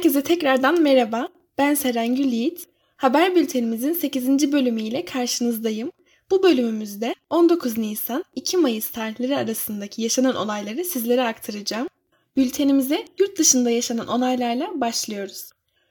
Herkese tekrardan merhaba. Ben Serengül Yiğit. Haber bültenimizin 8. bölümüyle karşınızdayım. Bu bölümümüzde 19 Nisan 2 Mayıs tarihleri arasındaki yaşanan olayları sizlere aktaracağım. Bültenimize yurt dışında yaşanan olaylarla başlıyoruz.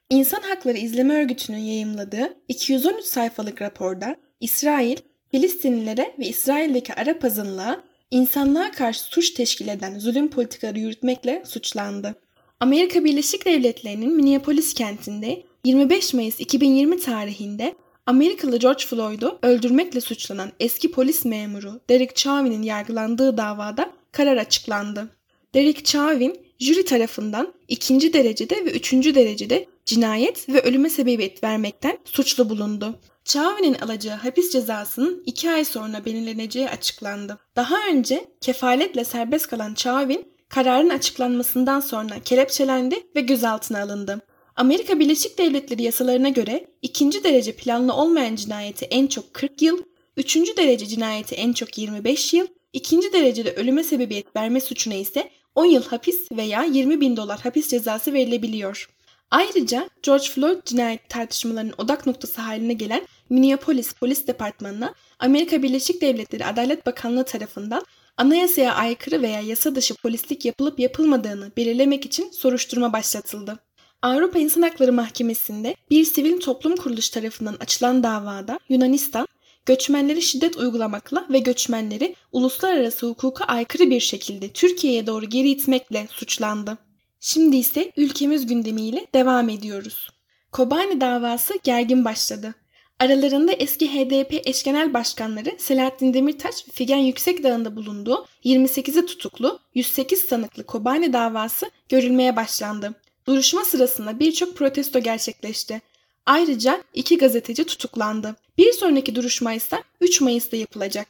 İnsan Hakları İzleme Örgütü'nün yayımladığı 213 sayfalık raporda İsrail, Filistinlilere ve İsrail'deki Arap azınlığa insanlığa karşı suç teşkil eden zulüm politikaları yürütmekle suçlandı. Amerika Birleşik Devletleri'nin Minneapolis kentinde 25 Mayıs 2020 tarihinde Amerikalı George Floyd'u öldürmekle suçlanan eski polis memuru Derek Chauvin'in yargılandığı davada karar açıklandı. Derek Chauvin, jüri tarafından ikinci derecede ve üçüncü derecede cinayet ve ölüme sebebiyet vermekten suçlu bulundu. Chauvin'in alacağı hapis cezasının iki ay sonra belirleneceği açıklandı. Daha önce kefaletle serbest kalan Chauvin, kararın açıklanmasından sonra kelepçelendi ve gözaltına alındı. Amerika Birleşik Devletleri yasalarına göre ikinci derece planlı olmayan cinayeti en çok 40 yıl, üçüncü derece cinayeti en çok 25 yıl, ikinci derecede ölüme sebebiyet verme suçuna ise 10 yıl hapis veya 20 bin dolar hapis cezası verilebiliyor. Ayrıca George Floyd cinayet tartışmalarının odak noktası haline gelen Minneapolis Polis Departmanı'na Amerika Birleşik Devletleri Adalet Bakanlığı tarafından anayasaya aykırı veya yasa dışı polislik yapılıp yapılmadığını belirlemek için soruşturma başlatıldı. Avrupa İnsan Hakları Mahkemesi'nde bir sivil toplum kuruluş tarafından açılan davada Yunanistan, göçmenleri şiddet uygulamakla ve göçmenleri uluslararası hukuka aykırı bir şekilde Türkiye'ye doğru geri itmekle suçlandı. Şimdi ise ülkemiz gündemiyle devam ediyoruz. Kobani davası gergin başladı. Aralarında eski HDP eş genel başkanları Selahattin Demirtaş ve Figen Yüksekdağ'ın bulunduğu 28'i tutuklu 108 sanıklı Kobani davası görülmeye başlandı. Duruşma sırasında birçok protesto gerçekleşti. Ayrıca iki gazeteci tutuklandı. Bir sonraki duruşma ise 3 Mayıs'ta yapılacak.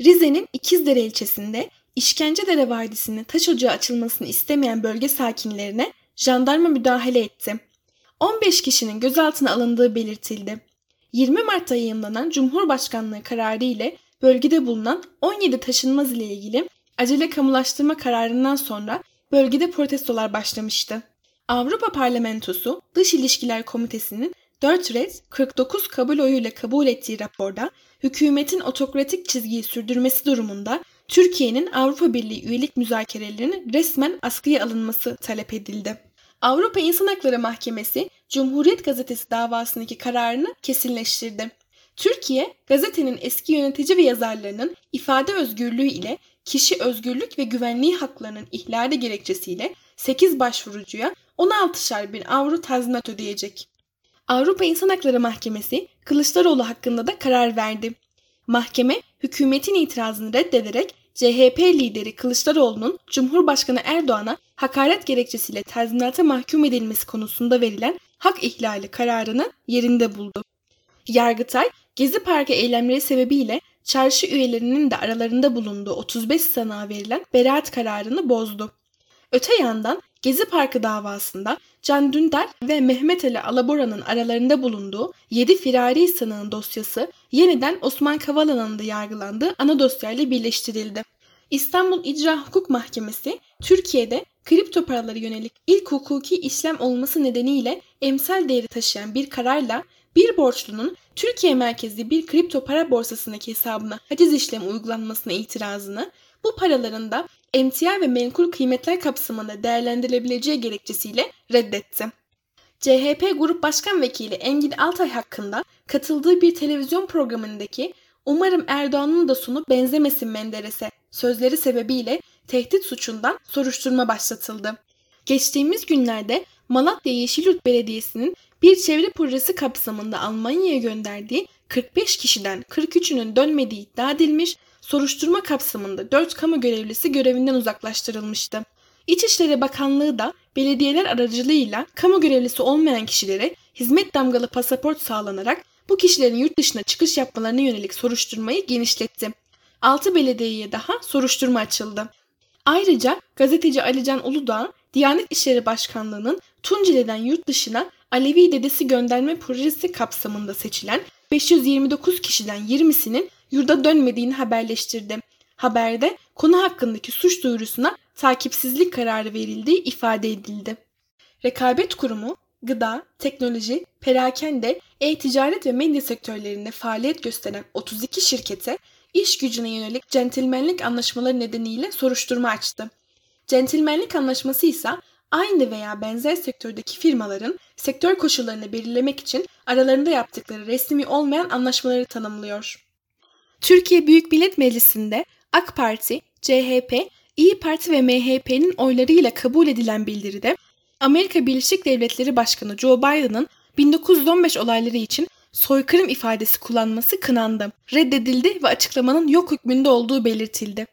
Rize'nin İkizdere ilçesinde İşkencedere Vadisi'nin taş ocağı açılmasını istemeyen bölge sakinlerine jandarma müdahale etti. 15 kişinin gözaltına alındığı belirtildi. 20 Mart'ta yayımlanan Cumhurbaşkanlığı kararı ile bölgede bulunan 17 taşınmaz ile ilgili acele kamulaştırma kararından sonra bölgede protestolar başlamıştı. Avrupa Parlamentosu Dış İlişkiler Komitesi'nin 4 red 49 kabul oyuyla kabul ettiği raporda hükümetin otokratik çizgiyi sürdürmesi durumunda Türkiye'nin Avrupa Birliği üyelik müzakerelerinin resmen askıya alınması talep edildi. Avrupa İnsan Hakları Mahkemesi Cumhuriyet Gazetesi davasındaki kararını kesinleştirdi. Türkiye, gazetenin eski yönetici ve yazarlarının ifade özgürlüğü ile kişi özgürlük ve güvenliği haklarının ihlali gerekçesiyle 8 başvurucuya 16'şer bin avro tazminat ödeyecek. Avrupa İnsan Hakları Mahkemesi Kılıçdaroğlu hakkında da karar verdi. Mahkeme hükümetin itirazını reddederek CHP lideri Kılıçdaroğlu'nun Cumhurbaşkanı Erdoğan'a hakaret gerekçesiyle tazminata mahkum edilmesi konusunda verilen hak ihlali kararını yerinde buldu. Yargıtay, Gezi Parkı eylemleri sebebiyle çarşı üyelerinin de aralarında bulunduğu 35 sanığa verilen beraat kararını bozdu. Öte yandan Gezi Parkı davasında Can Dündar ve Mehmet Ali Alabora'nın aralarında bulunduğu 7 firari sanığın dosyası yeniden Osman Kavala'nın da yargılandığı ana dosyayla birleştirildi. İstanbul İcra Hukuk Mahkemesi Türkiye'de kripto paraları yönelik ilk hukuki işlem olması nedeniyle emsal değeri taşıyan bir kararla bir borçlunun Türkiye merkezli bir kripto para borsasındaki hesabına haciz işlemi uygulanmasına itirazını bu paraların da emtia ve menkul kıymetler kapsamında değerlendirilebileceği gerekçesiyle reddetti. CHP Grup Başkan Vekili Engin Altay hakkında katıldığı bir televizyon programındaki umarım Erdoğan'ın da sonu benzemesin Menderes'e sözleri sebebiyle tehdit suçundan soruşturma başlatıldı. Geçtiğimiz günlerde Malatya Yeşilyurt Belediyesi'nin bir çevre projesi kapsamında Almanya'ya gönderdiği 45 kişiden 43'ünün dönmediği iddia edilmiş soruşturma kapsamında 4 kamu görevlisi görevinden uzaklaştırılmıştı. İçişleri Bakanlığı da belediyeler aracılığıyla kamu görevlisi olmayan kişilere hizmet damgalı pasaport sağlanarak bu kişilerin yurt dışına çıkış yapmalarına yönelik soruşturmayı genişletti. 6 belediyeye daha soruşturma açıldı. Ayrıca gazeteci Alican Uludağ, Diyanet İşleri Başkanlığı'nın Tunceli'den yurt dışına Alevi dedesi gönderme projesi kapsamında seçilen 529 kişiden 20'sinin yurda dönmediğini haberleştirdi. Haberde konu hakkındaki suç duyurusuna takipsizlik kararı verildiği ifade edildi. Rekabet Kurumu, gıda, teknoloji, perakende, e-ticaret ve medya sektörlerinde faaliyet gösteren 32 şirkete iş gücüne yönelik centilmenlik anlaşmaları nedeniyle soruşturma açtı. Centilmenlik anlaşması ise aynı veya benzer sektördeki firmaların sektör koşullarını belirlemek için aralarında yaptıkları resmi olmayan anlaşmaları tanımlıyor. Türkiye Büyük Millet Meclisi'nde AK Parti, CHP, İyi Parti ve MHP'nin oylarıyla kabul edilen bildiride Amerika Birleşik Devletleri Başkanı Joe Biden'ın 1915 olayları için soykırım ifadesi kullanması kınandı, reddedildi ve açıklamanın yok hükmünde olduğu belirtildi.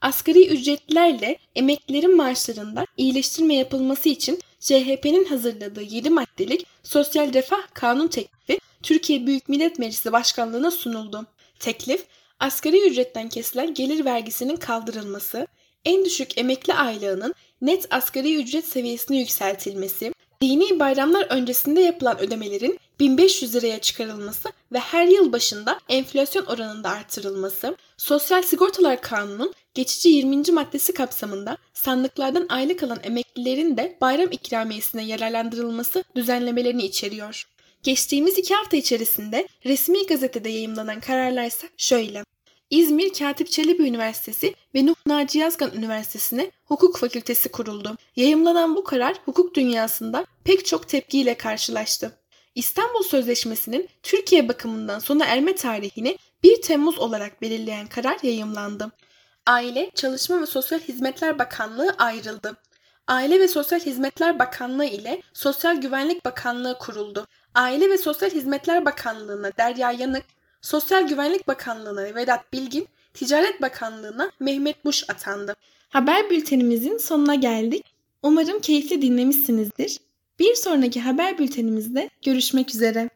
Asgari ücretlerle emeklilerin maaşlarında iyileştirme yapılması için CHP'nin hazırladığı 7 maddelik Sosyal Refah Kanun teklifi Türkiye Büyük Millet Meclisi Başkanlığı'na sunuldu. Teklif, asgari ücretten kesilen gelir vergisinin kaldırılması, en düşük emekli aylığının net asgari ücret seviyesine yükseltilmesi, dini bayramlar öncesinde yapılan ödemelerin 1500 liraya çıkarılması ve her yıl başında enflasyon oranında artırılması, Sosyal Sigortalar Kanunu'nun geçici 20. maddesi kapsamında sandıklardan aylık alan emeklilerin de bayram ikramiyesine yararlandırılması düzenlemelerini içeriyor. Geçtiğimiz iki hafta içerisinde resmi gazetede yayımlanan kararlar ise şöyle. İzmir Katip Çelebi Üniversitesi ve Nuh Naci Yazgan Üniversitesi'ne hukuk fakültesi kuruldu. Yayımlanan bu karar hukuk dünyasında pek çok tepkiyle karşılaştı. İstanbul Sözleşmesi'nin Türkiye bakımından sona erme tarihini 1 Temmuz olarak belirleyen karar yayımlandı. Aile, Çalışma ve Sosyal Hizmetler Bakanlığı ayrıldı. Aile ve Sosyal Hizmetler Bakanlığı ile Sosyal Güvenlik Bakanlığı kuruldu. Aile ve Sosyal Hizmetler Bakanlığı'na Derya Yanık, Sosyal Güvenlik Bakanlığı'na Vedat Bilgin, Ticaret Bakanlığı'na Mehmet Buş atandı. Haber bültenimizin sonuna geldik. Umarım keyifli dinlemişsinizdir. Bir sonraki haber bültenimizde görüşmek üzere.